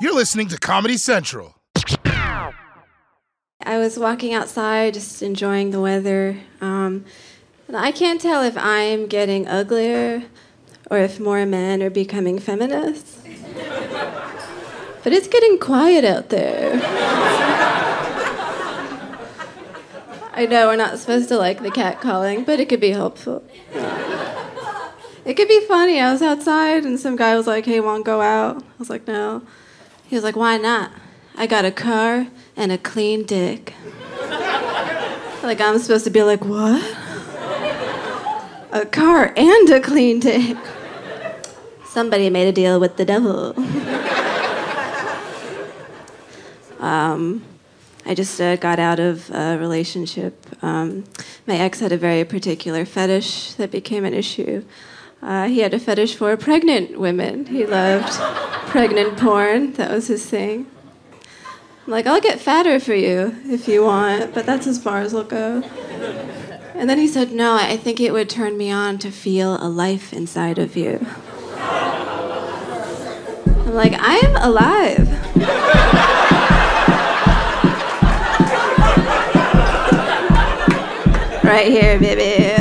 You're listening to Comedy Central. I was walking outside, just enjoying the weather. Um, I can't tell if I'm getting uglier or if more men are becoming feminists. But it's getting quiet out there. I know we're not supposed to like the cat calling, but it could be helpful. It could be funny. I was outside and some guy was like, hey, want to go out? I was like, no. He was like, why not? I got a car and a clean dick. like, I'm supposed to be like, what? A car and a clean dick. Somebody made a deal with the devil. um, I just uh, got out of a relationship. Um, my ex had a very particular fetish that became an issue. Uh, he had a fetish for pregnant women. He loved pregnant porn. That was his thing. I'm like, I'll get fatter for you if you want, but that's as far as I'll go. And then he said, No, I think it would turn me on to feel a life inside of you. I'm like, I am alive. right here, baby.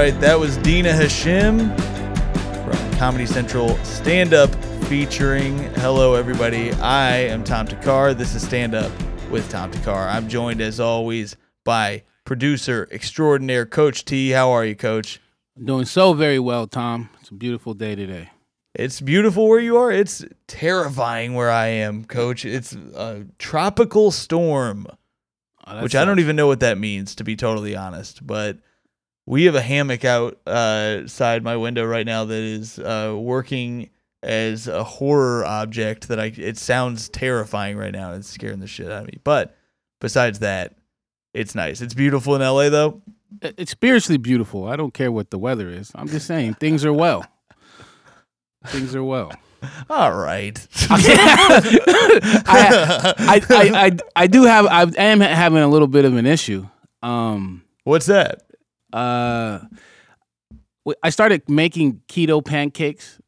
Right, that was Dina Hashem from Comedy Central Stand Up featuring Hello Everybody. I am Tom Thakkar. This is Stand Up with Tom Thakkar. I'm joined as always by producer extraordinaire Coach T. How are you, Coach? Doing so very well, Tom. It's a beautiful day today. It's beautiful where you are. It's terrifying where I am, Coach. It's a tropical storm, Oh, which I don't even know what that means, to be totally honest. But we have a hammock outside my window right now that is uh, working as a horror object. That I it sounds terrifying right now. It's scaring the shit out of me. But besides that, it's nice. It's beautiful in LA though. It's spiritually beautiful. I don't care what the weather is. I'm just saying things are well. Things are well. All right. I, I, I, I, I do have. I am having a little bit of an issue. Um, What's that? Uh, I started making keto pancakes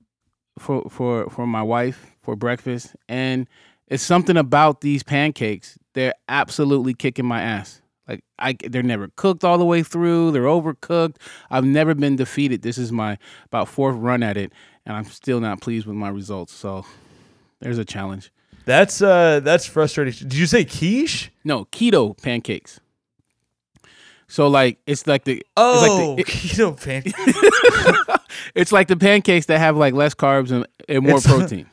for for for my wife for breakfast, and it's something about these pancakes. They're absolutely kicking my ass. Like I, they're never cooked all the way through. They're overcooked. I've never been defeated. This is my about fourth run at it, and I'm still not pleased with my results. So there's a challenge. That's uh that's frustrating. Did you say quiche? No keto pancakes. So like it's like the Oh, it's like the, keto pancake. it's like the pancakes that have like less carbs and, and more It's- protein.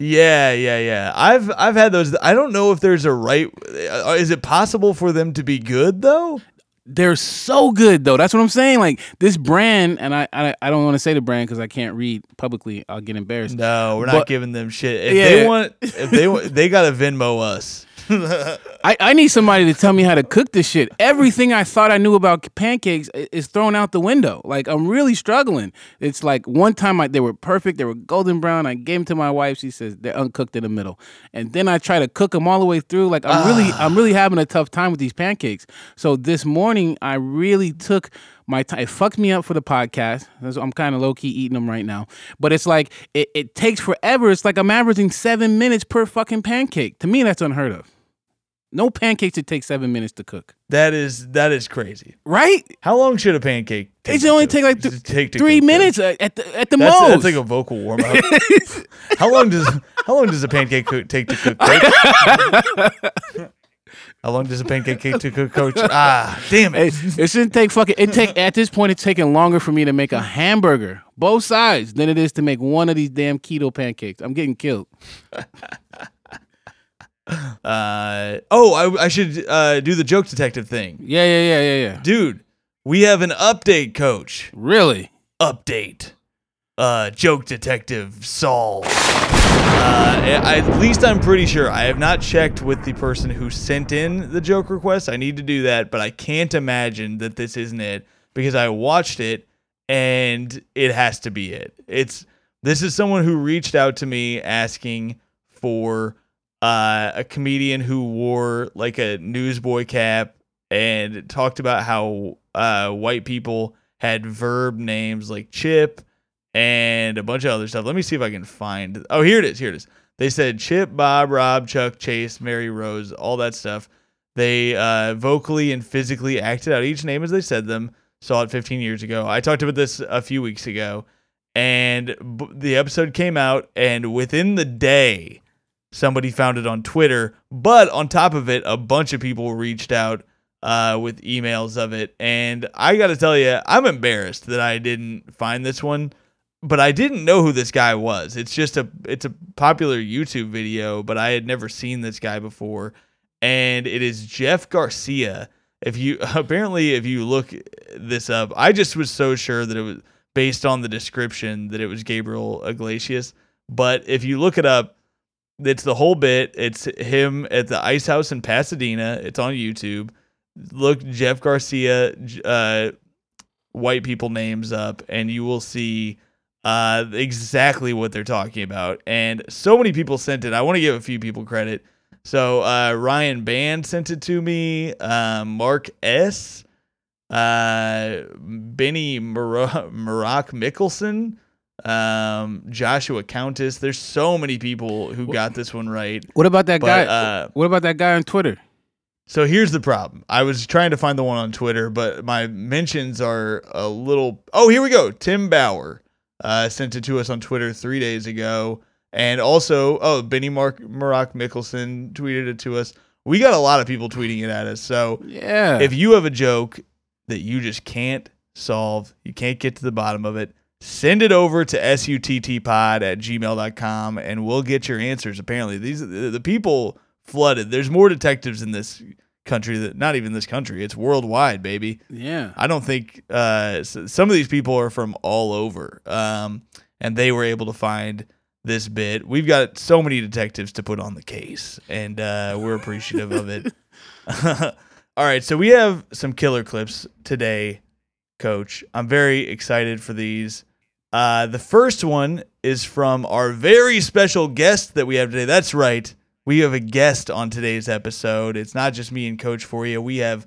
Yeah, yeah, yeah. I've I've had those. I don't know if there's a right. uh, Is it possible for them to be good though? They're so good though. That's what I'm saying. Like this brand, and I I, I don't want to say the brand because I can't read publicly. I'll get embarrassed. No, we're not But- giving them shit. If they Yeah. want, if they want, they gotta Venmo us. I, I need somebody to tell me how to cook this shit. Everything I thought I knew about pancakes is thrown out the window. Like I'm really struggling. It's like one time I, they were perfect. They were golden brown. I gave them to my wife. She says they're uncooked in the middle. And then I try to cook them all the way through. Like I'm really ah. I'm really having a tough time with these pancakes. So this morning I really took my time. It fucked me up for the podcast. I'm kind of low key eating them right now. But it's like it, it takes forever. It's like I'm averaging seven minutes per fucking pancake. To me, that's unheard of. No pancakes should take seven minutes to cook. That is that is crazy. Right? How long should a pancake? Take It should only take like th- take three minutes uh, at the at the That's, most. that's like a vocal warm up. how long does how long does a pancake cook, take to cook? How long does a pancake take to cook, Coach? Ah, damn it! it, it shouldn't take fucking. It take at this point. It's taking longer for me to make a hamburger, both sides, than it is to make one of these damn keto pancakes. I'm getting killed. Uh, oh, I, I should uh, do the joke detective thing, Yeah, yeah, yeah, yeah, yeah. dude. We have an update, Coach. Really? update. Uh, joke detective Saul. Uh, I- at least I'm pretty sure. I have not checked with the person who sent in the joke request. I need to do that, but I can't imagine that this isn't it because I watched it and it has to be it. It's this is someone who reached out to me asking for uh, a comedian who wore like a newsboy cap and talked about how uh, white people had verb names like Chip and a bunch of other stuff. Let me see if I can find. Oh, here it is. Here it is. They said Chip, Bob, Rob, Chuck, Chase, Mary, Rose, all that stuff. They uh, vocally and physically acted out each name as they said them. Saw it 15 years ago. I talked about this a few weeks ago, and b- the episode came out, and within the day, somebody found it on Twitter. But on top of it, a bunch of people reached out uh, with emails of it, and I got to tell you, I'm embarrassed that I didn't find this one but I didn't know who this guy was. It's just a it's a popular YouTube video, but I had never seen this guy before, and it is Jeff Garcia. If you apparently if you look this up, I just was so sure that it was based on the description that it was Gabriel Iglesias, but if you look it up, it's the whole bit. It's him at the Ice House in Pasadena. It's on YouTube. Look Jeff Garcia uh, white people names up, and you will see uh, exactly what they're talking about. And so many people sent it. I want to give a few people credit. So uh, Ryan Band sent it to me. Um, Mark S. Uh, Benny Maroc Mickelson. Um, Joshua Countess. There's so many people who got this one right. What about that But, guy? uh, what about that guy on Twitter? So here's the problem. I was trying to find the one on Twitter, but my mentions are a little. Oh, here we go. Tim Bauer uh, sent it to us on Twitter three days ago, and also, oh, Benny Mark Maroc Mickelson tweeted it to us. We got a lot of people tweeting it at us. So Yeah. if you have a joke that you just can't solve, you can't get to the bottom of it, send it over to suttpod at gmail.com and we'll get your answers. Apparently, these the people flooded. There's more detectives in this country that not even this country, it's worldwide, baby. yeah. I don't think uh, some of these people are from all over, um, and they were able to find this bit. We've got so many detectives to put on the case, and uh, we're appreciative of it. all right, so we have some killer clips today, Coach. I'm very excited for these. Uh, the first one is from our very special guest that we have today. That's right. We have a guest on today's episode. It's not just me and Coach for you. We have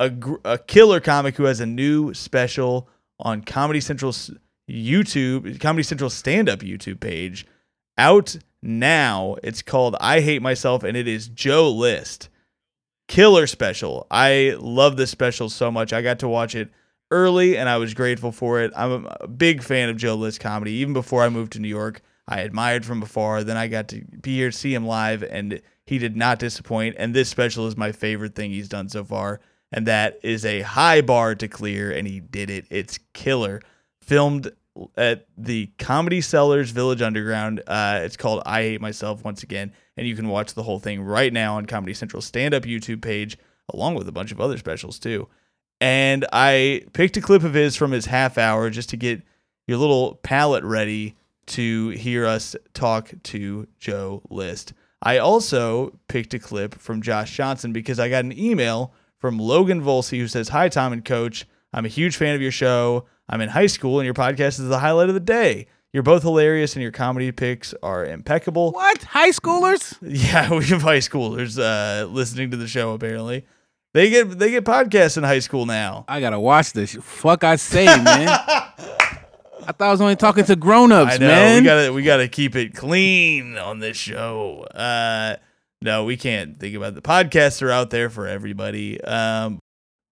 a, a killer comic who has a new special on Comedy Central's YouTube, Comedy Central stand up YouTube page out now. It's called I Hate Myself and it is Joe List. Killer special. I love this special so much. I got to watch it early and I was grateful for it. I'm a big fan of Joe List comedy. Even before I moved to New York, I admired from afar. Then I got to be here see him live and he did not disappoint. And this special is my favorite thing he's done so far. And that is a high bar to clear, and he did it. It's killer. Filmed at the Comedy Cellar's Village Underground. Uh, it's called I Hate Myself once again, and you can watch the whole thing right now on Comedy Central stand up YouTube page, along with a bunch of other specials too. And I picked a clip of his from his half hour just to get your little palate ready to hear us talk to Joe List. I also picked a clip from Josh Johnson because I got an email from Logan Volsey who says, Hi, Tom and Coach. I'm a huge fan of your show. I'm in high school and your podcast is the highlight of the day. You're both hilarious and your comedy picks are impeccable. What? High schoolers? Yeah, we have high schoolers uh, listening to the show. Apparently, they get they get podcasts in high school now. I gotta watch this. Fuck, I say, man. I thought I was only talking to grown-ups, I know man. we gotta we gotta keep it clean on this show. Uh, no, we can't think about the podcasts are out there for everybody. Um,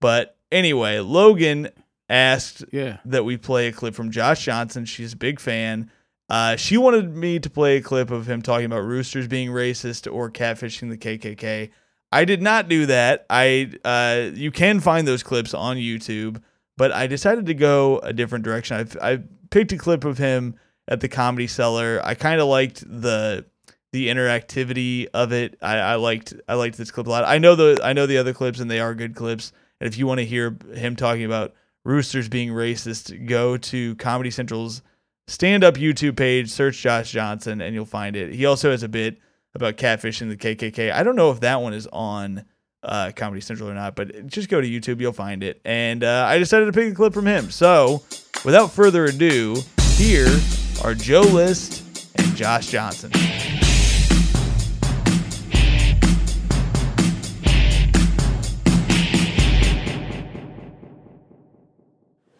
but anyway, Logan asked yeah. that we play a clip from Josh Johnson. She's a big fan. Uh, she wanted me to play a clip of him talking about roosters being racist or catfishing the KKK. I did not do that. I uh, you can find those clips on YouTube, but I decided to go a different direction. I I picked a clip of him at the Comedy Cellar. I kind of liked the the interactivity of it. I, I liked I liked this clip a lot. I know the I know the other clips and they are good clips. And if you want to hear him talking about roosters being racist, go to Comedy Central's stand up YouTube page, search Josh Johnson, and you'll find it. He also has a bit about catfishing the KKK. I don't know if that one is on uh, Comedy Central or not, but just go to YouTube, you'll find it. And uh, I decided to pick a clip from him. So without further ado, here are Joe List and Josh Johnson.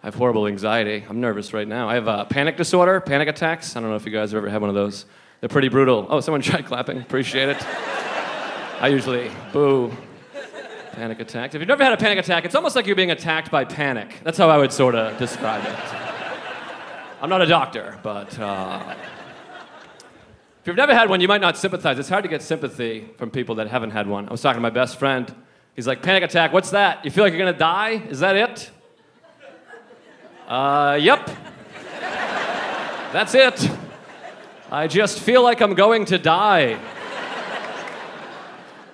I have horrible anxiety. I'm nervous right now. I have uh, panic disorder, panic attacks. I don't know if you guys have ever had one of those. They're pretty brutal. Oh, someone tried clapping. Appreciate it. I usually boo. Panic attacks. If you've never had a panic attack, it's almost like you're being attacked by panic. That's how I would sort of describe it. I'm not a doctor, but uh, if you've never had one, you might not sympathize. It's hard to get sympathy from people that haven't had one. I was talking to my best friend. He's like, panic attack, what's that? You feel like you're gonna die? Is that it? Uh, yep. That's it. I just feel like I'm going to die.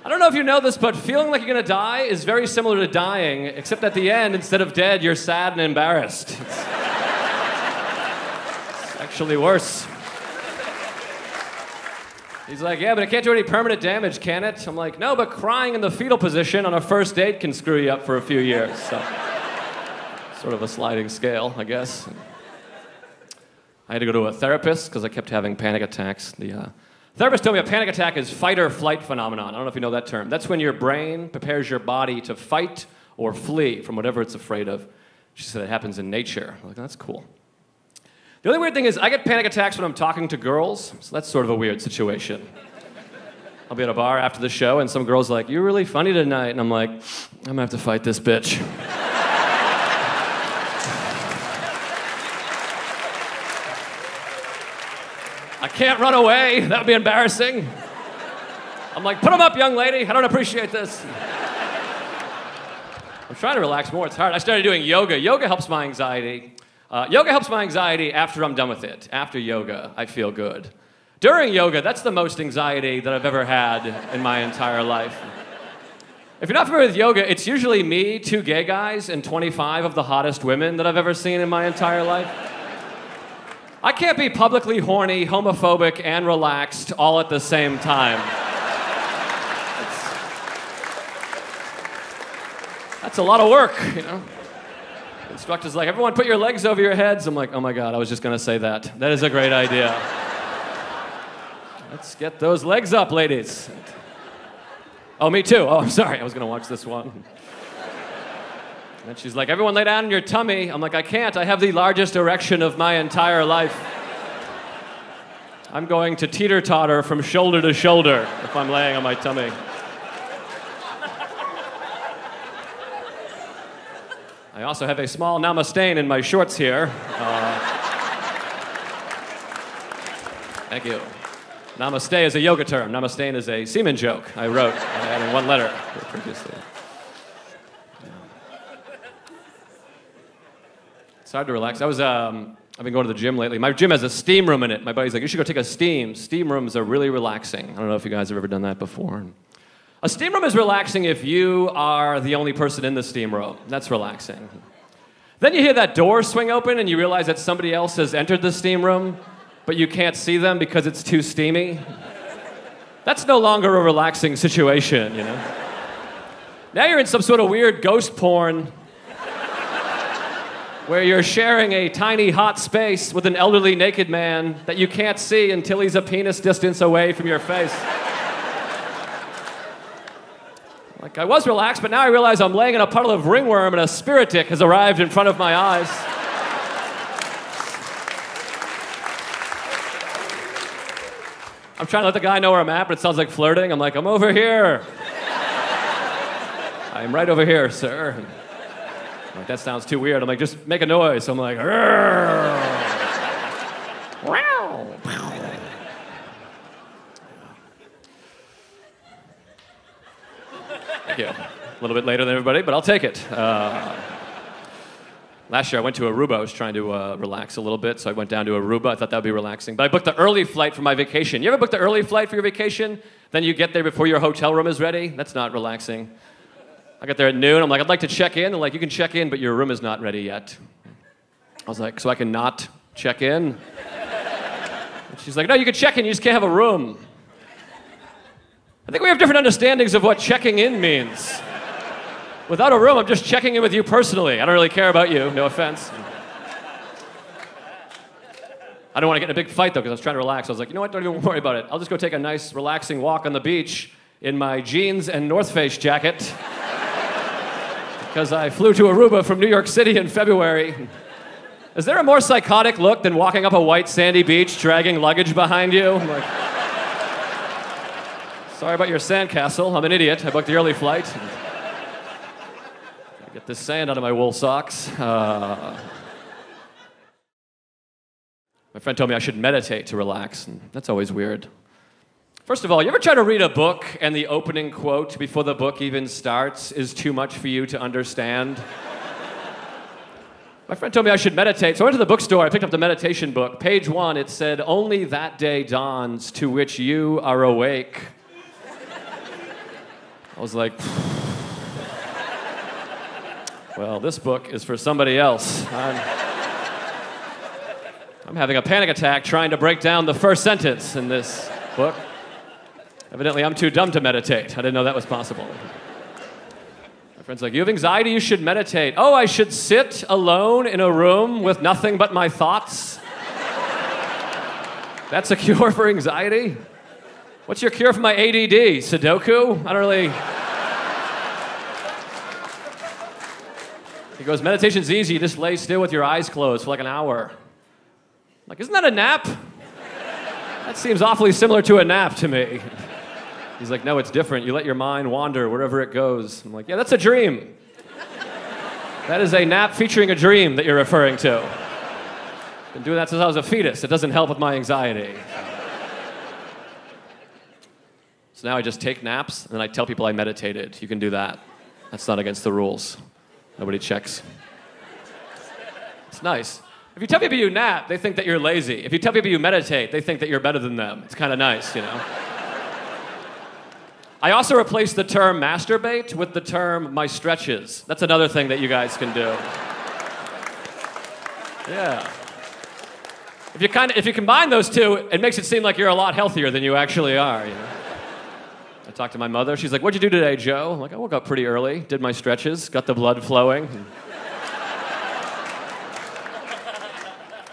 I don't know if you know this, but feeling like you're gonna die is very similar to dying, except at the end, instead of dead, you're sad and embarrassed. It's, it's actually worse. He's like, yeah, but it can't do any permanent damage, can it? I'm like, no, but crying in the fetal position on a first date can screw you up for a few years. So, sort of a sliding scale, I guess. I had to go to a therapist because I kept having panic attacks. The uh, therapist told me a panic attack is fight or flight phenomenon. I don't know if you know that term. That's when your brain prepares your body to fight or flee from whatever it's afraid of. She said it happens in nature. I'm like, that's cool. The only weird thing is, I get panic attacks when I'm talking to girls, so that's sort of a weird situation. I'll be at a bar after the show, and some girl's like, You're really funny tonight. And I'm like, I'm gonna have to fight this bitch. I can't run away. That would be embarrassing. I'm like, Put them up, young lady. I don't appreciate this. I'm trying to relax more. It's hard. I started doing yoga. Yoga helps my anxiety. Uh, yoga helps my anxiety after I'm done with it. After yoga, I feel good. During yoga, that's the most anxiety that I've ever had in my entire life. If you're not familiar with yoga, it's usually me, two gay guys, and 25 of the hottest women that I've ever seen in my entire life. I can't be publicly horny, homophobic, and relaxed all at the same time. That's a lot of work, you know? Instructor's like, everyone put your legs over your heads. I'm like, oh my God, I was just gonna say that. That is a great idea. Let's get those legs up, ladies. Oh, me too. Oh, I'm sorry. I was gonna watch this one. And she's like, everyone lay down on your tummy. I'm like, I can't. I have the largest erection of my entire life. I'm going to teeter totter from shoulder to shoulder if I'm laying on my tummy. I also have a small namaste in my shorts here. Uh, thank you. Namaste is a yoga term. Namaste is a semen joke I wrote. In one letter previously. It's hard to relax. I was, um, I've been going to the gym lately. My gym has a steam room in it. My buddy's like, you should go take a steam. Steam rooms are really relaxing. I don't know if you guys have ever done that before. A steam room is relaxing if you are the only person in the steam room. That's relaxing. Then you hear that door swing open and you realize that somebody else has entered the steam room, but you can't see them because it's too steamy. That's no longer a relaxing situation, you know? Now you're in some sort of weird ghost porn where you're sharing a tiny hot space with an elderly naked man that you can't see until he's a penis distance away from your face. Like, I was relaxed, but now I realize I'm laying in a puddle of ringworm and a spirit dick has arrived in front of my eyes. I'm trying to let the guy know where I'm at, but it sounds like flirting. I'm like, I'm over here. I'm right over here, sir. I'm like, that sounds too weird. I'm like, just make a noise. So I'm like. Thank you. A little bit later than everybody, but I'll take it. Uh, last year I went to Aruba. I was trying to uh, relax a little bit, so I went down to Aruba. I thought that would be relaxing. But I booked the early flight for my vacation. You ever book the early flight for your vacation? Then you get there before your hotel room is ready? That's not relaxing. I got there at noon. I'm like, I'd like to check in. They're like, you can check in, but your room is not ready yet. I was like, so I can not check in? And she's like, no, you can check in, you just can't have a room. I think we have different understandings of what checking in means. Without a room, I'm just checking in with you personally. I don't really care about you, no offense. I don't want to get in a big fight though, because I was trying to relax. I was like, you know what, don't even worry about it. I'll just go take a nice, relaxing walk on the beach in my jeans and North Face jacket. Because I flew to Aruba from New York City in February. Is there a more psychotic look than walking up a white sandy beach dragging luggage behind you? Like, sorry about your sandcastle. I'm an idiot. I booked the early flight. Get this sand out of my wool socks. Uh, my friend told me I should meditate to relax, and that's always weird. First of all, you ever try to read a book and the opening quote before the book even starts is too much for you to understand? My friend told me I should meditate, so I went to the bookstore. I picked up the meditation book. Page one, it said, Only that day dawns to which you are awake. I was like, well, this book is for somebody else. I'm, I'm having a panic attack trying to break down the first sentence in this book. Evidently, I'm too dumb to meditate. I didn't know that was possible. My friend's like, You have anxiety, you should meditate. Oh, I should sit alone in a room with nothing but my thoughts? That's a cure for anxiety? What's your cure for my ADD? Sudoku? I don't really. He goes, Meditation's easy. You just lay still with your eyes closed for like an hour. I'm like, isn't that a nap? That seems awfully similar to a nap to me. He's like, no, it's different. You let your mind wander wherever it goes. I'm like, yeah, that's a dream. That is a nap featuring a dream that you're referring to. Been doing that since I was a fetus. It doesn't help with my anxiety. So now I just take naps and I tell people I meditated. You can do that. That's not against the rules. Nobody checks. It's nice. If you tell people you nap, they think that you're lazy. If you tell people you meditate, they think that you're better than them. It's kind of nice, you know? I also replaced the term masturbate with the term my stretches. That's another thing that you guys can do. Yeah. If you kind of if you combine those two, it makes it seem like you're a lot healthier than you actually are, you know. I talked to my mother. She's like, "What'd you do today, Joe?" I'm like, "I woke up pretty early, did my stretches, got the blood flowing."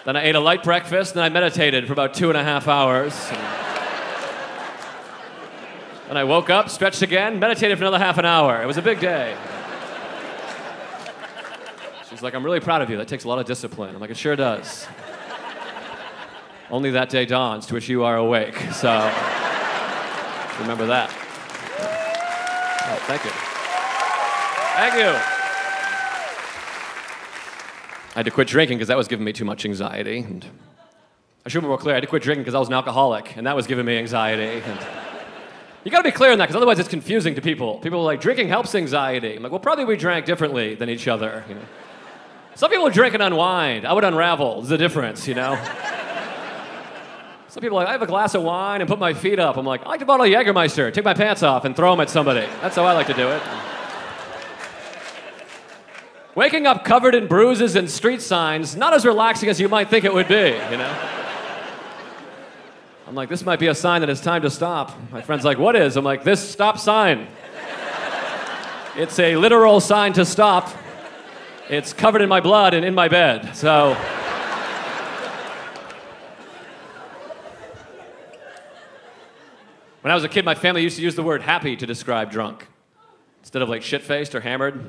then I ate a light breakfast, then I meditated for about two and a half hours. And I woke up, stretched again, meditated for another half an hour. It was a big day. She's like, I'm really proud of you. That takes a lot of discipline. I'm like, it sure does. Only that day dawns to which you are awake. So remember that. Oh, thank you. Thank you. I had to quit drinking because that was giving me too much anxiety. And I should be more clear. I had to quit drinking because I was an alcoholic, and that was giving me anxiety. And you gotta be clear on that, because otherwise it's confusing to people. People are like, drinking helps anxiety. I'm like, well, probably we drank differently than each other, you know. Some people drink and unwind. I would unravel. There's a difference, you know. Some people are like, I have a glass of wine and put my feet up. I'm like, I like to bottle of Jägermeister, take my pants off and throw them at somebody. That's how I like to do it. Waking up covered in bruises and street signs, not as relaxing as you might think it would be, you know. I'm like, this might be a sign that it's time to stop. My friend's like, what is? I'm like, this stop sign. It's a literal sign to stop. It's covered in my blood and in my bed. So. When I was a kid, my family used to use the word happy to describe drunk. Instead of like shit faced or hammered,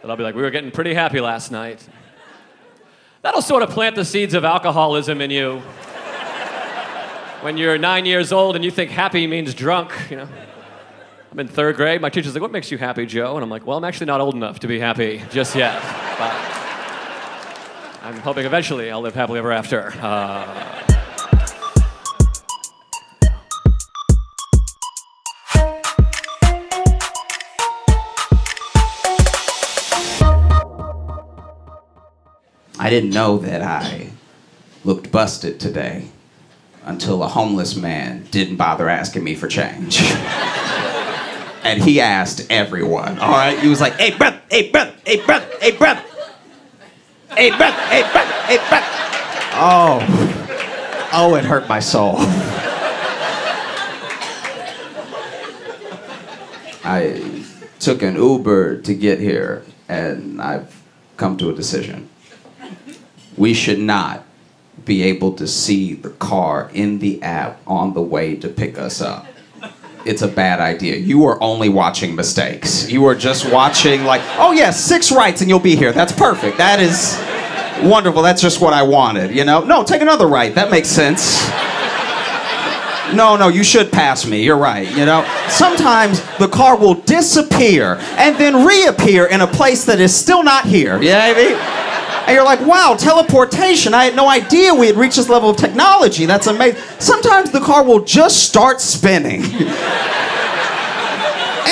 but I'll be like, we were getting pretty happy last night. That'll sort of plant the seeds of alcoholism in you when you're nine years old and you think happy means drunk, you know. I'm in third grade. My teacher's like, What makes you happy, Joe? And I'm like, Well, I'm actually not old enough to be happy just yet. But I'm hoping eventually I'll live happily ever after. Uh, I didn't know that I looked busted today until a homeless man didn't bother asking me for change. and he asked everyone, all right? He was like, hey, brother, hey, brother, hey, brother, hey, brother. Hey, brother, hey, brother, hey, brother. Oh, oh, it hurt my soul. I took an Uber to get here, and I've come to a decision. We should not be able to see the car in the app on the way to pick us up. It's a bad idea. You are only watching mistakes. You are just watching, like, oh, yeah, six rights and you'll be here. That's perfect. That is, Wonderful, that's just what I wanted, you know? No, take another right, that makes sense. No, no, you should pass me, you're right, you know? Sometimes the car will disappear and then reappear in a place that is still not here, you know what I mean? And you're like, wow, teleportation. I had no idea we had reached this level of technology. That's amazing. Sometimes the car will just start spinning.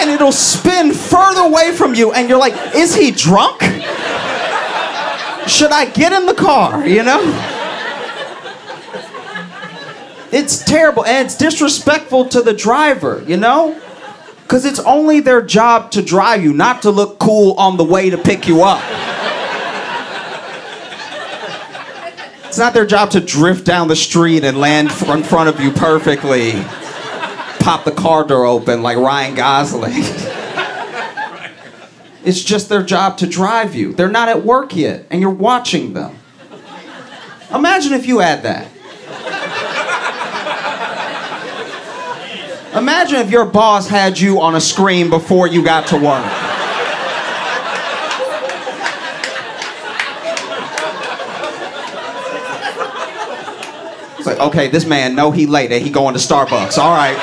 and it'll spin further away from you, and you're like, is he drunk? Should I get in the car, you know? It's terrible, and it's disrespectful to the driver, you know? Because it's only their job to drive you, not to look cool on the way to pick you up. It's not their job to drift down the street and land in front of you perfectly. Pop the car door open like Ryan Gosling. It's just their job to drive you. They're not at work yet, and you're watching them. Imagine if you had that. Imagine if your boss had you on a screen before you got to work. It's like, okay, this man know he late and he going to Starbucks. All right.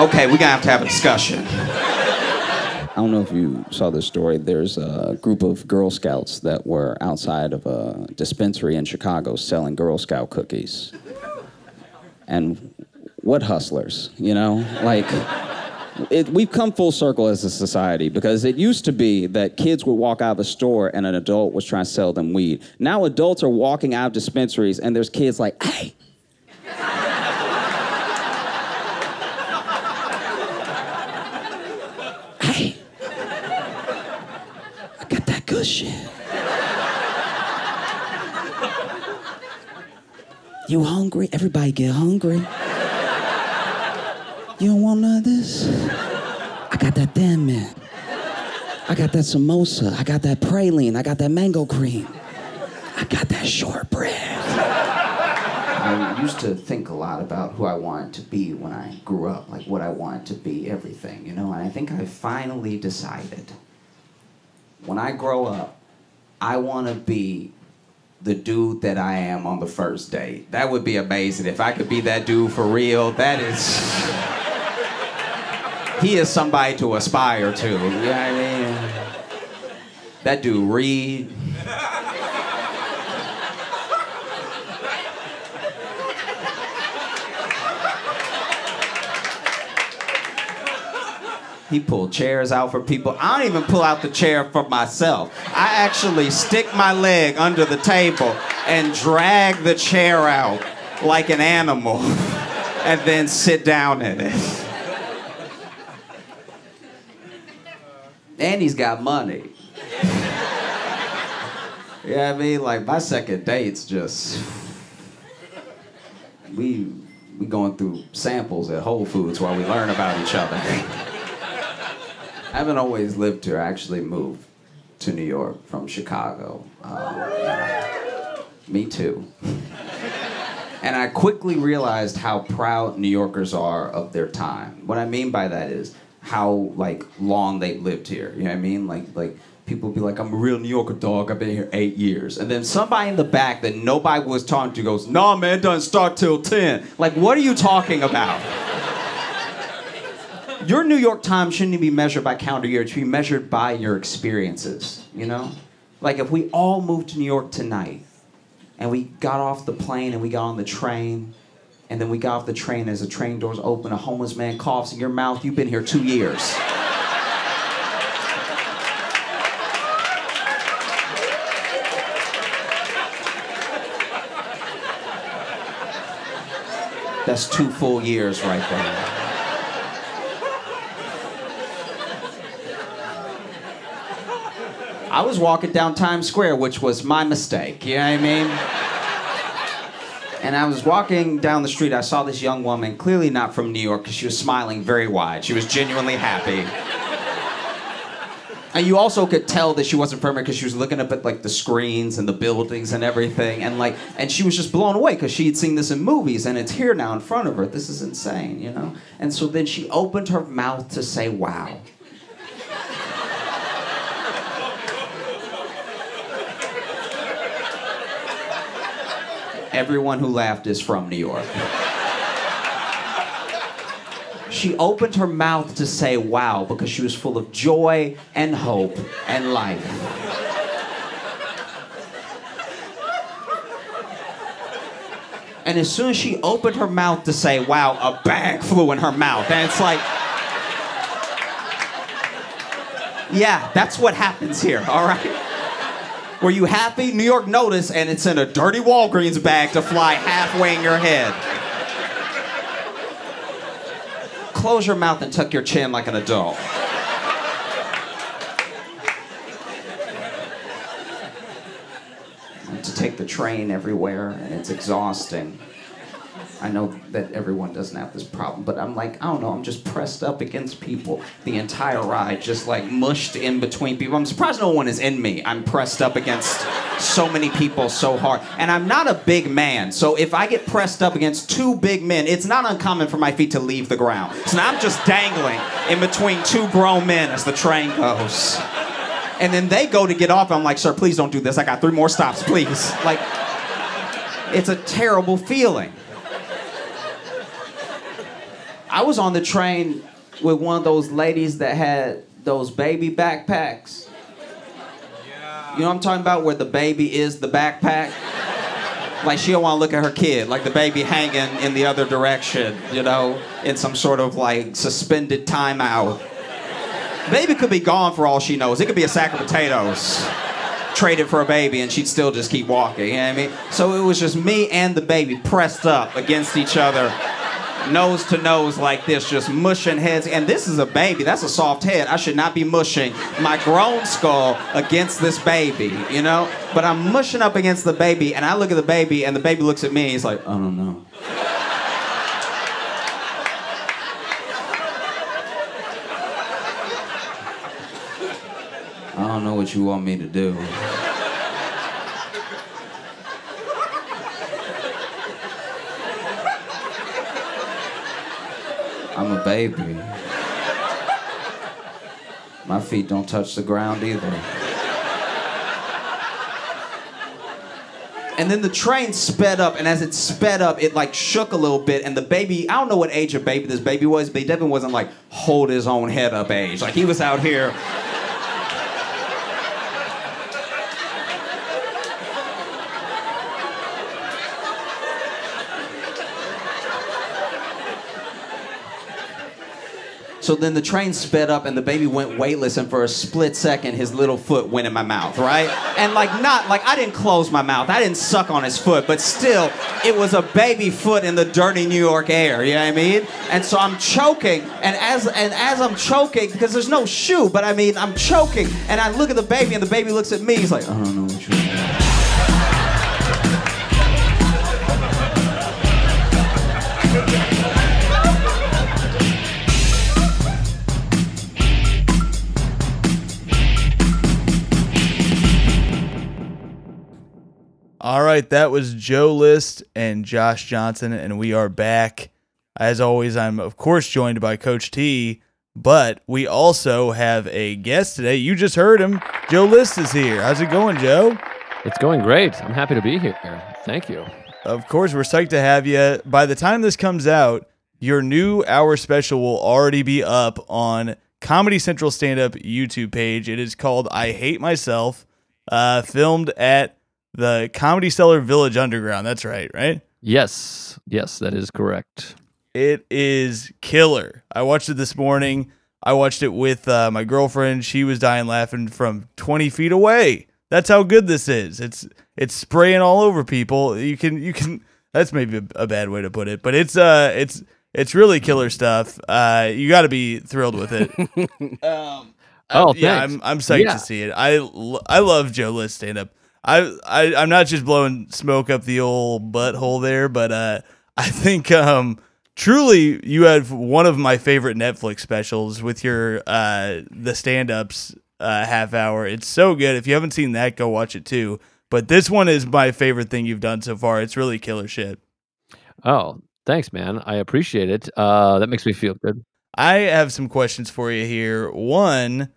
Okay, we're gonna have to have a discussion. I don't know if you saw this story. There's a group of Girl Scouts that were outside of a dispensary in Chicago selling Girl Scout cookies. And what hustlers, you know? Like, it, we've come full circle as a society because it used to be that kids would walk out of a store and an adult was trying to sell them weed. Now adults are walking out of dispensaries and there's kids like, hey, hey, I got that good shit. You hungry? Everybody get hungry. You don't want none of this? I got that damn man. I got that Samoas. I got that praline. I got that mango cream. I got that shortbread. I used to think a lot about who I wanted to be when I grew up, like what I wanted to be, everything, you know, and I think I finally decided when I grow up, I want to be the dude that I am on the first date. That would be amazing. If I could be that dude for real, that is. He is somebody to aspire to. You know what I mean? That dude Reed. He pulled chairs out for people. I don't even pull out the chair for myself. I actually stick my leg under the table and drag the chair out like an animal and then sit down in it. And he's got money. What I mean? Like my second date's just we we going through samples at Whole Foods while we learn about each other. I haven't always lived here. I actually moved to New York from Chicago. Um, me too. And I quickly realized how proud New Yorkers are of their time. What I mean by that is how like long they lived here. You know what I mean? Like like people be like, I'm a real New Yorker dog. I've been here eight years. And then somebody in the back that nobody was talking to goes, Nah, man, doesn't start till ten. Like, what are you talking about? your New York time shouldn't be measured by calendar year. It should be measured by your experiences, you know? Like if we all moved to New York tonight and we got off the plane and we got on the train and then we got off the train as the train doors open, a homeless man coughs in your mouth, you've been here two years. That's two full years right there. I was walking down Times Square, which was my mistake. You know what I mean? And I was walking down the street. I saw this young woman, clearly not from New York, because she was smiling very wide. She was genuinely happy. And you also could tell that she wasn't from here because she was looking up at like the screens and the buildings and everything, and like, and she was just blown away because she had seen this in movies, and it's here now in front of her. This is insane, you know. And so then she opened her mouth to say, "Wow." Everyone who laughed is from New York. She opened her mouth to say wow because she was full of joy and hope and life. And as soon as she opened her mouth to say wow, a bag flew in her mouth. And it's like, yeah, that's what happens here, all right? Were you happy? New York notice, and it's in a dirty Walgreens bag to fly halfway in your head. Close your mouth and tuck your chin like an adult. To take the train everywhere, and it's exhausting. I know that everyone doesn't have this problem, but I'm like, I don't know, I'm just pressed up against people the entire ride, just like mushed in between people. I'm surprised no one is in me. I'm pressed up against so many people so hard. And I'm not a big man, so if I get pressed up against two big men, it's not uncommon for my feet to leave the ground. So now I'm just dangling in between two grown men as the train goes. And then they go to get off, I'm like, sir, please don't do this. I got three more stops, please. Like, it's a terrible feeling. I was on the train with one of those ladies that had those baby backpacks. You know what I'm talking about? Where the baby is the backpack? Like she don't want to look at her kid, like the baby hanging in the other direction, you know, in some sort of like suspended timeout. Baby could be gone for all she knows. It could be a sack of potatoes traded for a baby and she'd still just keep walking, you know what I mean? So it was just me and the baby pressed up against each other nose to nose like this, just mushing heads. And this is a baby. That's a soft head. I should not be mushing my grown skull against this baby, you know? But I'm mushing up against the baby, and I look at the baby, and the baby looks at me, and he's like, I don't know. I don't know what you want me to do. I'm a baby. My feet don't touch the ground either. And then the train sped up, and as it sped up, it like shook a little bit, and the baby, I don't know what age of baby this baby was, but he definitely wasn't like hold his own head up age. Like he was out here. So then the train sped up and the baby went weightless, and for a split second, his little foot went in my mouth, right? And like, not like I didn't close my mouth, I didn't suck on his foot, but still, it was a baby foot in the dirty New York air, you know what I mean? And so I'm choking, and as and as I'm choking, because there's no shoe, but I mean, I'm choking, and I look at the baby, and the baby looks at me, he's like, I don't know what you're All right, that was Joe List and Josh Johnson, and we are back. As always, I'm of course joined by Coach T, but we also have a guest today. You just heard him. Joe List is here. How's it going, Joe? It's going great. I'm happy to be here. Thank you. Of course, we're psyched to have you. By the time this comes out, your new hour special will already be up on Comedy Central stand up YouTube page. It is called I Hate Myself, uh, filmed at the Comedy Cellar Village Underground. That's right, right? Yes, yes, that is correct. It is killer. I watched it this morning. I watched it with uh, my girlfriend. She was dying laughing from 20 feet away. That's how good this is. It's it's spraying all over people. You can you can. That's maybe a, bad way to put it, but it's uh it's it's really killer stuff. Uh, you got to be thrilled with it. um, Oh, yeah. I'm I'm psyched Yeah. to see it. I I love Joe List stand up. I, I I'm not just blowing smoke up the old butthole there, but uh, I think um truly you have one of my favorite Netflix specials with your uh the stand ups uh half hour. It's so good. If you haven't seen that, go watch it too. But this one is my favorite thing you've done so far. It's really killer shit. Oh, thanks, man. I appreciate it. Uh, that makes me feel good. I have some questions for you here. One,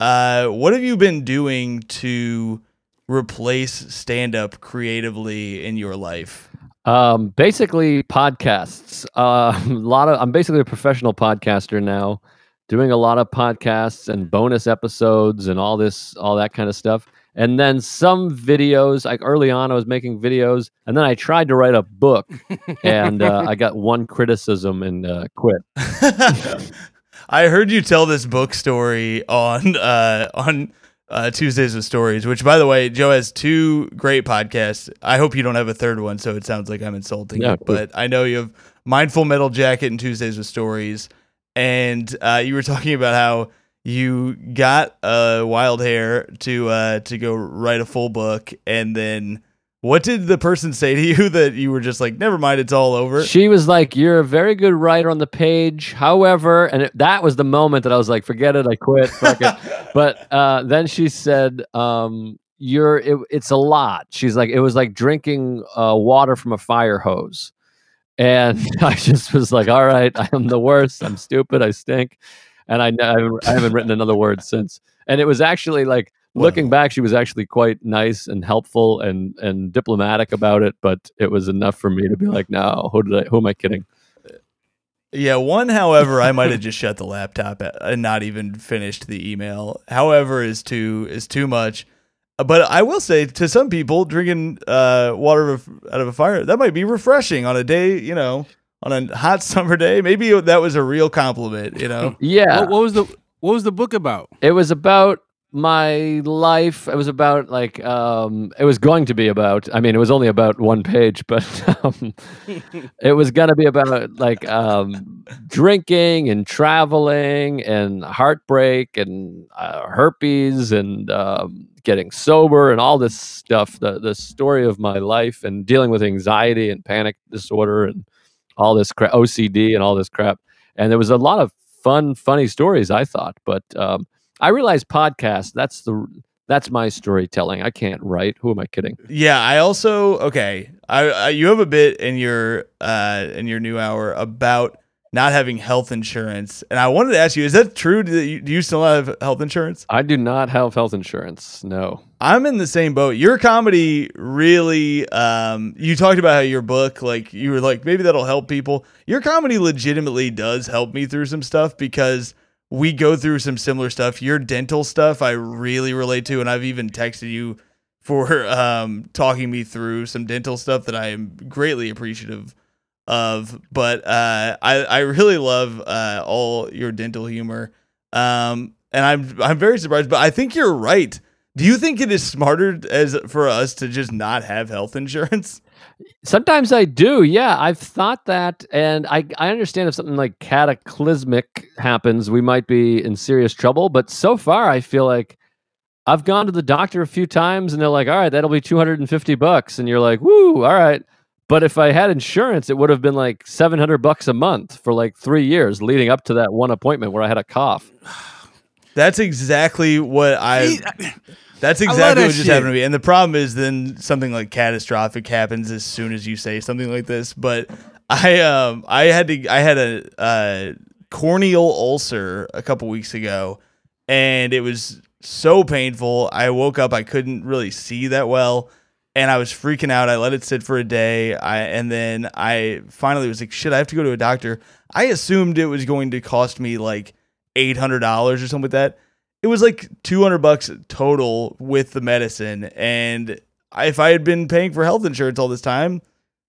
uh, what have you been doing to replace stand up creatively in your life? Um, basically, podcasts. Uh, a lot of. I'm basically a professional podcaster now, doing a lot of podcasts and bonus episodes and all this, all that kind of stuff. And then some videos. Like early on, I was making videos, and then I tried to write a book, and uh, I got one criticism and uh, quit. I heard you tell this book story on uh, on uh, Tuesdays with Stories, which, by the way, Joe has two great podcasts. I hope you don't have a third one, so it sounds like I'm insulting Yeah, you. But I know you have Mindful Metal Jacket and Tuesdays with Stories, and uh, you were talking about how you got a wild hair to uh, to go write a full book, and then what did the person say to you that you were just like, never mind, it's all over? She was like, "You're a very good writer on the page." However, and it, that was the moment that I was like, "Forget it, I quit." Fuck it. But uh, then she said, um, "You're it, it's a lot." She's like, "It was like drinking uh, water from a fire hose," and I just was like, "All right, I am the worst. I'm stupid. I stink," and I, I haven't- I haven't written another word since. And it was actually like. Looking back, she was actually quite nice and helpful and and diplomatic about it, but it was enough for me to be like, "No, who did I? Who am I kidding?" Yeah, one, however, I might have just shut the laptop and not even finished the email. However, is too is too much. Uh, But I will say to some people, drinking uh, water of- out of a fire that might be refreshing on a day, you know, on a hot summer day. Maybe that was a real compliment, you know. Yeah, What, what was the What was the book about? it was about my life. It was about like um, it was going to be about. I mean, it was only about one page, but um, it was gonna be about like um, drinking and traveling and heartbreak and uh, herpes and um, getting sober and all this stuff. The the story of my life and dealing with anxiety and panic disorder and all this crap, OCD and all this crap. And there was a lot of fun, funny stories. I thought, but um, I realize podcast. That's the that's my storytelling. I can't write. Who am I kidding? Yeah, I also okay. I, I you have a bit in your uh in your new hour about not having health insurance, and I wanted to ask you: Is that true? Do you, do you still have health insurance? I do not have health insurance. No. I'm in the same boat. Your comedy really um you talked about how your book like you were like maybe that'll help people. Your comedy legitimately does help me through some stuff because we go through some similar stuff. Your dental stuff I really relate to and I've even texted you for um talking me through some dental stuff that I am greatly appreciative of. But uh I I really love uh all your dental humor. Um and I'm I'm very surprised, but I think you're right. Do you think it is smarter as for us to just not have health insurance? Sometimes I do. Yeah, I've thought that, and I I understand if something like cataclysmic happens, we might be in serious trouble. But so far, I feel like I've gone to the doctor a few times, and they're like, "All right, that'll be two hundred and fifty bucks," and you're like, "Woo, all right." But if I had insurance, it would have been like seven hundred bucks a month for like three years leading up to that one appointment where I had a cough. That's exactly what I. That's exactly that what just shit. happened to me. And the problem is then something like catastrophic happens as soon as you say something like this. But I um I had to I had a uh corneal ulcer a couple weeks ago and it was so painful. I woke up I couldn't really see that well and I was freaking out. I let it sit for a day. I and then I finally was like shit, I have to go to a doctor. I assumed it was going to cost me like $800 or something like that it was like 200 bucks total with the medicine. And I- if i had been paying for health insurance all this time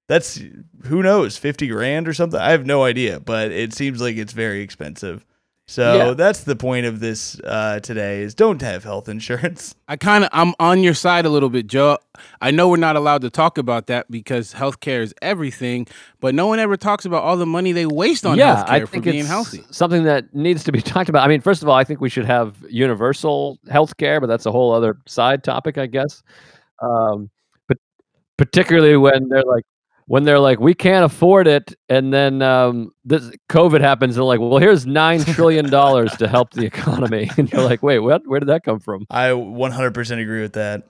that's who knows 50 grand or something? I have no idea but it seems like it's very expensive so Yeah. that's the point of this uh, today is don't have health insurance I kind of I'm on your side a little bit, Joe. I know we're not allowed to talk about that because healthcare is everything, but no one ever talks about all the money they waste on yeah, I healthcare for think being healthy. something that needs to be talked about. I mean, first of all, I think we should have universal health care, but that's a whole other side topic, I guess. Um, but particularly when they're like, when they're like, we can't afford it, and then um, this COVID happens, they're like, well, here's nine trillion dollars to help the economy, and you're like, wait, what? Where did that come from? i 100% agree with that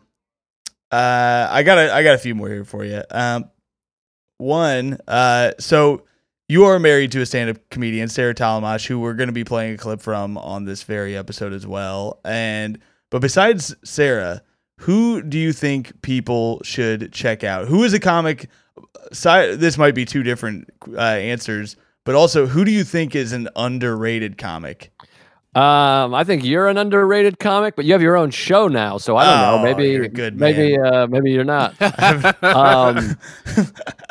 uh, i got a, i got a few more here for you um, one uh, so you are married to a stand-up comedian sarah tollemache who we're going to be playing a clip from on this very episode as well and but besides sarah who do you think people should check out who is a comic si- this might be two different uh, answers, but also, who do you think is an underrated comic? Um, I think you're an underrated comic, but you have your own show now, so I don't Oh, know. Maybe you're good maybe uh, maybe you're not. um,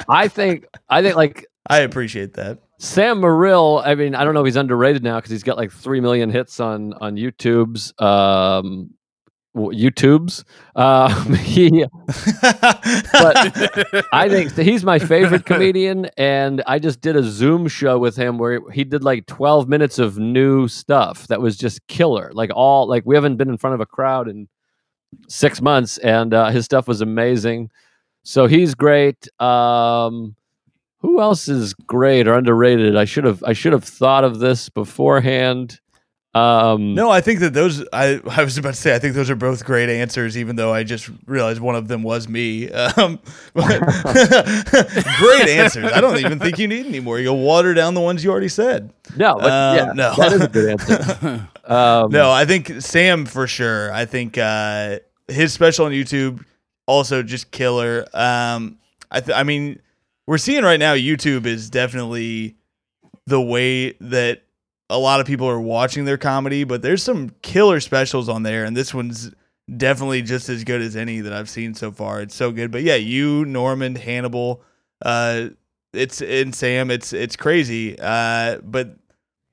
I think I think like I appreciate that. Sam Morril. I mean, I don't know if he's underrated now because he's got like three million hits on on YouTube's um, YouTube's. Um, he but I think he's my favorite comedian, and I just did a Zoom show with him where he did like 12 minutes of new stuff that was just killer. Like all like we haven't been in front of a crowd in six months, and uh, his stuff was amazing. So he's great. Um, who else is great or underrated? I should have I should have thought of this beforehand. Um, No, I think that those. I I was about to say. I think those are both great answers, even though I just realized one of them was me. Um, great answers. I don't even think you need any more. You'll water down the ones you already said. no, Um, yeah, no. that is a good answer. Um, No, I think Sam for sure. I think uh, his special on YouTube also just killer. Um, I th- I mean, we're seeing right now YouTube is definitely the way that a lot of people are watching their comedy, but there's some killer specials on there, and this one's definitely just as good as any that I've seen so far. It's so good. But yeah, you, Normand, Hannibal, uh, it's and Sam, it's it's crazy. Uh, but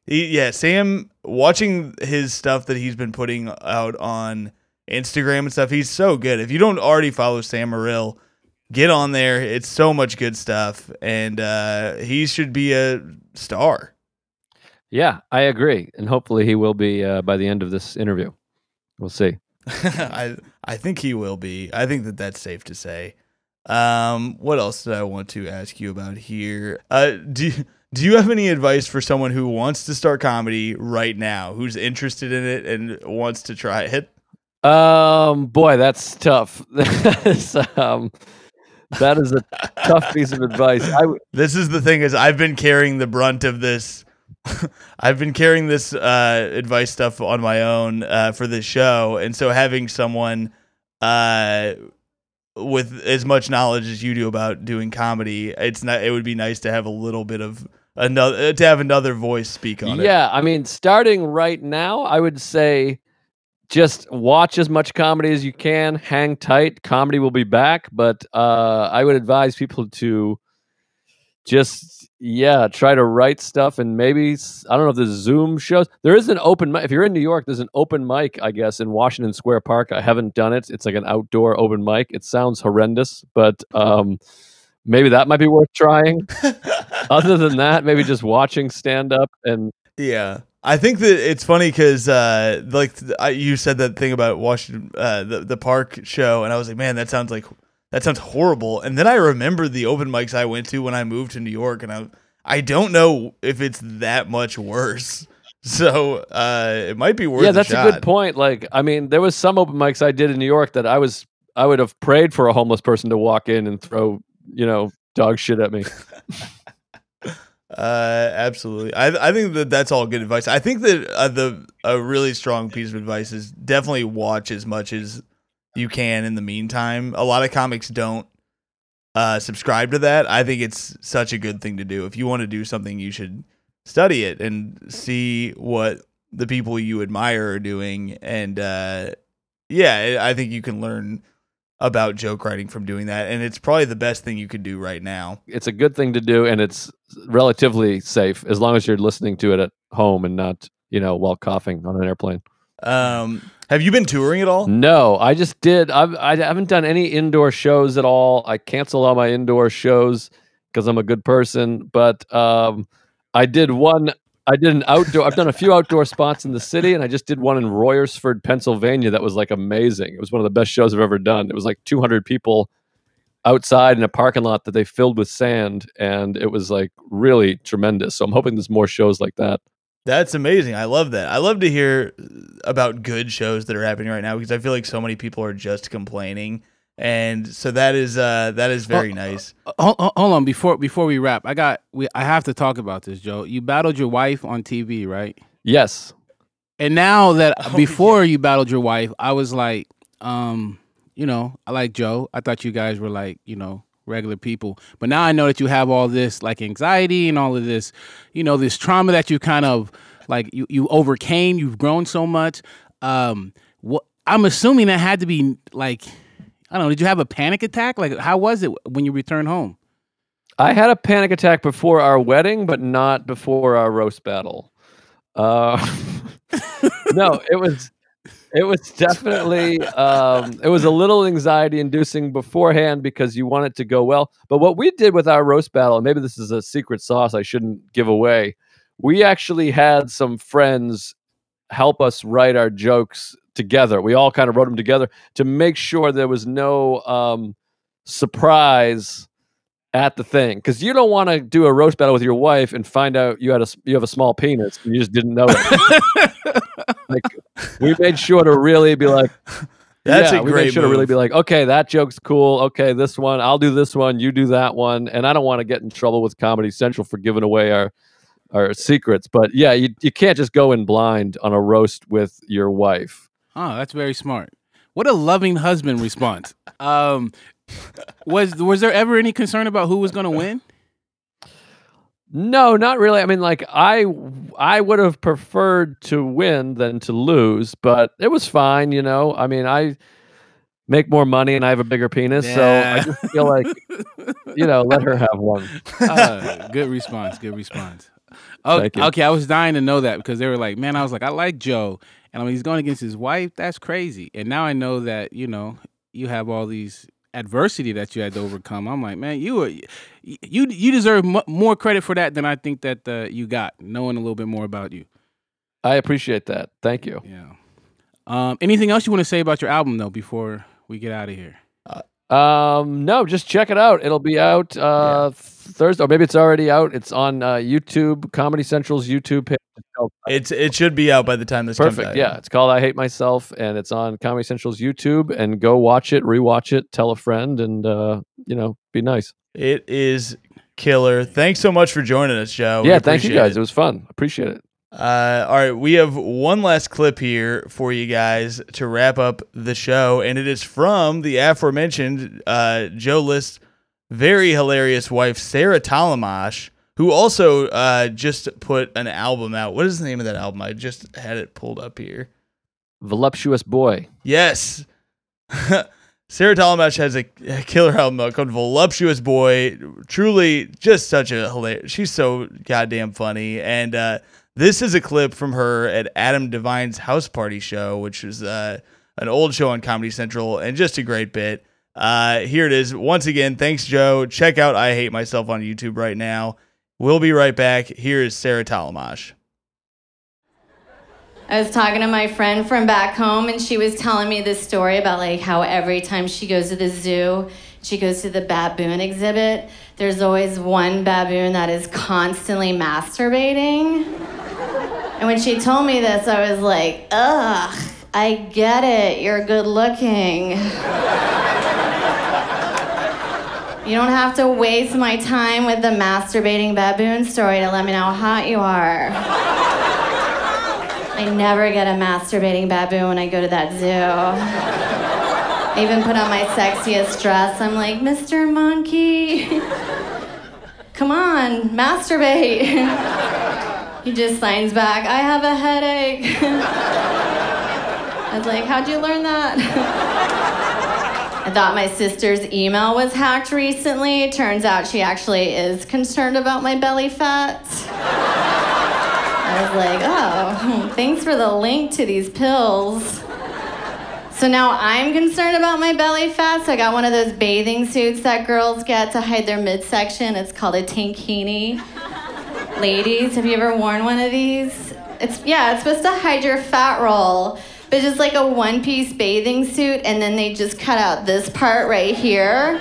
he, yeah, Sam, watching his stuff that he's been putting out on Instagram and stuff, he's so good. If you don't already follow Sam Morril, get on there. It's so much good stuff, and uh, he should be a star. Yeah, I agree, and hopefully he will be uh, by the end of this interview. We'll see. I I think he will be. I think that that's safe to say. Um, what else did I want to ask you about here? Uh, do do you have any advice for someone who wants to start comedy right now, who's interested in it and wants to try it? Um, boy, that's tough. that is um, that is a tough piece of advice. I w- This is the thing is I've been carrying the brunt of this. I've been carrying this uh, advice stuff on my own uh, for this show, and so having someone uh, with as much knowledge as you do about doing comedy, it's not. It would be nice to have a little bit of another to have another voice speak on it. yeah, I mean, starting right now, I would say just watch as much comedy as you can. Hang tight. Comedy will be back, but uh, I would advise people to just yeah try to write stuff and maybe I don't know if the Zoom shows. There is an open mic. If you're in New York, there's an open mic. I guess in Washington Square Park. I haven't done it. It's like an outdoor open mic. It sounds horrendous, but um, maybe that might be worth trying. Other than that, maybe just watching stand up and Yeah. I think that it's funny because, uh, like I, you said that thing about Washington, uh, the the park show, and I was like, man, that sounds like that sounds horrible. And then I remembered the open mics I went to when I moved to New York, and I I don't know if it's that much worse. So uh, it might be worth. yeah, that's a, shot. good point. Like, I mean, there was some open mics I did in New York that I was I would have prayed for a homeless person to walk in and throw you know dog shit at me. Uh, absolutely. I I think that that's all good advice. I think that uh, the a really strong piece of advice is definitely watch as much as you can in the meantime. A lot of comics don't uh subscribe to that. I think it's such a good thing to do. If you want to do something, you should study it and see what the people you admire are doing and uh yeah, I I think you can learn about joke writing from doing that and it's probably the best thing you could do right now. It's a good thing to do, and it's relatively safe as long as you're listening to it at home and not you know while coughing on an airplane. Um have you been touring at all? No, I just did. I've, I haven't done any indoor shows at all. I canceled all my indoor shows because I'm a good person. But um, I did one. I did an outdoor. I've done a few outdoor spots in the city, and I just did one in Royersford, Pennsylvania. That was like amazing. It was one of the best shows I've ever done. It was like 200 people outside in a parking lot that they filled with sand, and it was like really tremendous. So I'm hoping there's more shows like that. That's amazing. I love that. I love to hear about good shows that are happening right now because I feel like so many people are just complaining. And so that is uh that is very nice. Hold, hold on before before we wrap. I got we I have to talk about this, Joe. You battled your wife on TV, right? Yes. And now that Oh, before you battled your wife, I was like, um, you know, I like Joe. I thought you guys were like, you know, regular people. But now I know that you have all this like anxiety and all of this, you know, this trauma that you kind of like you, you overcame. You've grown so much. Um, what I'm assuming that had to be like, I don't know. Did you have a panic attack? Like, how was it when you returned home? I had a panic attack before our wedding, but not before our roast battle. Uh, no, it was it was definitely um, it was a little anxiety inducing beforehand because you want it to go well. But what we did with our roast battle, maybe this is a secret sauce I shouldn't give away, we actually had some friends help us write our jokes together. We all kind of wrote them together to make sure there was no um, surprise at the thing because you don't want to do a roast battle with your wife and find out you had a you have a small penis and you just didn't know it. like we made sure to really be like. That's yeah, a we great made sure to really be like, okay, that joke's cool. Okay, this one, I'll do this one. You do that one, and I don't want to get in trouble with Comedy Central for giving away our our secrets. But yeah, you you can't just go in blind on a roast with your wife. Oh, that's very smart. What a loving husband response. Um, was was there ever any concern about who was going to win? No, not really. I mean, like I I would have preferred to win than to lose, but it was fine, you know. I mean, I make more money and I have a bigger penis, so I just feel like you know, let her have one. Uh, good response. Good response. Oh, Thank you. okay. I was dying to know that because they were like, man, I was like, I like Joe, and I mean, he's going against his wife. That's crazy. And now I know that you know you have all these adversity that you had to overcome. I'm like, man, you were, you you deserve more credit for that than I think that uh, you got, knowing a little bit more about you. I appreciate that. Thank you. Yeah. Um, anything else you want to say about your album though before we get out of here? Um, no, just check it out. It'll be out uh Thursday, or maybe it's already out. It's on uh, YouTube, Comedy Central's YouTube page. It's it should be out by the time this comes Perfect. out. Yeah, it's called I Hate Myself, and it's on Comedy Central's YouTube. And go watch it, rewatch it, tell a friend, and uh, you know, be nice. It is killer. Thanks so much for joining us, Joe. Yeah, thank you guys. it. It was fun. Appreciate it. Uh, all right, we have one last clip here for you guys to wrap up the show, and it is from the aforementioned uh, Joe List's very hilarious wife, Sarah Tollemache, who also uh, just put an album out. What is the name of that album? I just had it pulled up here. Voluptuous boy. Yes. Sarah Tollemache has a, killer album out called Voluptuous Boy. Truly, just such a hilarious. She's so goddamn funny. And uh, this is a clip from her at Adam DeVine's house party show, which is uh, an old show on Comedy Central and just a great bit. Uh, here it is. Once again, thanks, Joe. Check out I Hate Myself on YouTube right now. We'll be right back. Here is Sarah Tollemache. I was talking to my friend from back home, and she was telling me this story about like how every time she goes to the zoo, she goes to the baboon exhibit. There's always one baboon that is constantly masturbating. And when she told me this, I was like, ugh, I get it. You're good looking. You don't have to waste my time with the masturbating baboon story to let me know how hot you are. I never get a masturbating baboon when I go to that zoo. I even put on my sexiest dress. I'm like, Mr. Monkey, come on, masturbate. he just signs back, I have a headache. I was like, how'd you learn that? I thought my sister's email was hacked recently. Turns out she actually is concerned about my belly fat. I was like, oh, thanks for the link to these pills. So now I'm concerned about my belly fat. So I got one of those bathing suits that girls get to hide their midsection. It's called a tankini. Ladies, have you ever worn one of these? It's yeah, it's supposed to hide your fat roll, but just like a one-piece bathing suit, and then they just cut out this part right here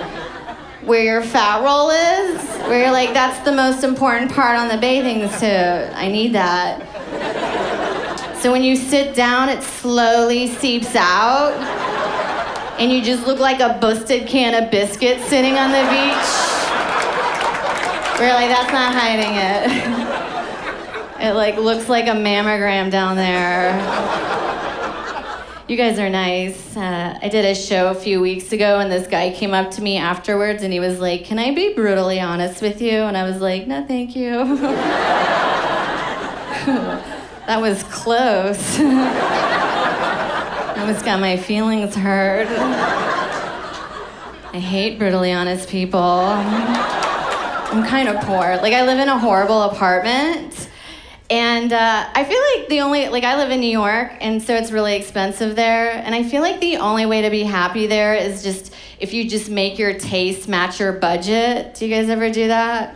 where your fat roll is, where you're like, that's the most important part on the bathing suit. I need that. So when you sit down, it slowly seeps out, and you just look like a busted can of biscuits sitting on the beach. We're that's not hiding it. It like looks like a mammogram down there. You guys are nice. Uh, I did a show a few weeks ago, and this guy came up to me afterwards and he was like, Can I be brutally honest with you? And I was like, No, thank you. that was close. I almost got my feelings hurt. I hate brutally honest people. I'm kind of poor. Like, I live in a horrible apartment. And uh, I feel like the only, like, I live in New York, and so it's really expensive there. And I feel like the only way to be happy there is just if you just make your taste match your budget. Do you guys ever do that?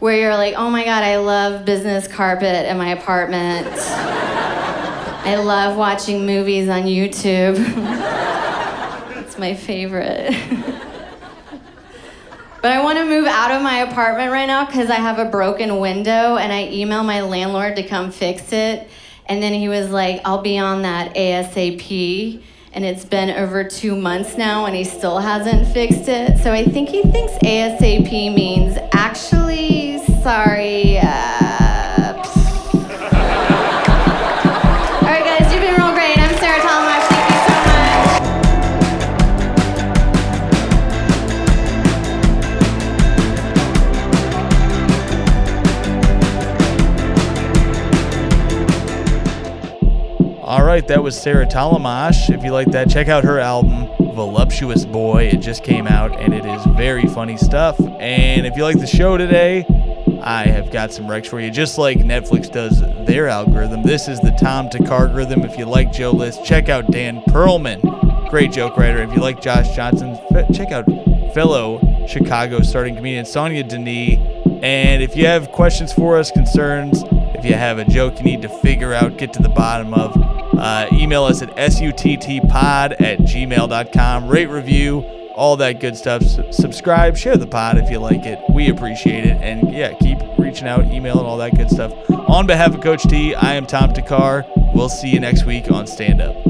Where you're like, oh my God, I love business carpet in my apartment. I love watching movies on YouTube. it's my favorite. But I want to move out of my apartment right now because I have a broken window and I emailed my landlord to come fix it. And then he was like, I'll be on that ASAP. And it's been over two months now and he still hasn't fixed it. So I think he thinks ASAP means actually, sorry. Uh, That was Sarah Tollemache. If you like that, check out her album, Voluptuous Boy. It just came out and it is very funny stuff. And if you like the show today, I have got some recs for you, just like Netflix does their algorithm. This is the Tom Thakkar algorithm. If you like Joe List, check out Dan Perlman, great joke writer. If you like Josh Johnson, check out fellow Chicago starting comedian Sonia Denis. And if you have questions for us, concerns, if you have a joke you need to figure out, get to the bottom of, uh, email us at suttpod at gmail.com. Rate, review, all that good stuff. S- subscribe, share the pod if you like it. We appreciate it. And yeah, keep reaching out, emailing, all that good stuff. On behalf of Coach T, I am Tom Thakkar. We'll see you next week on Stand Up.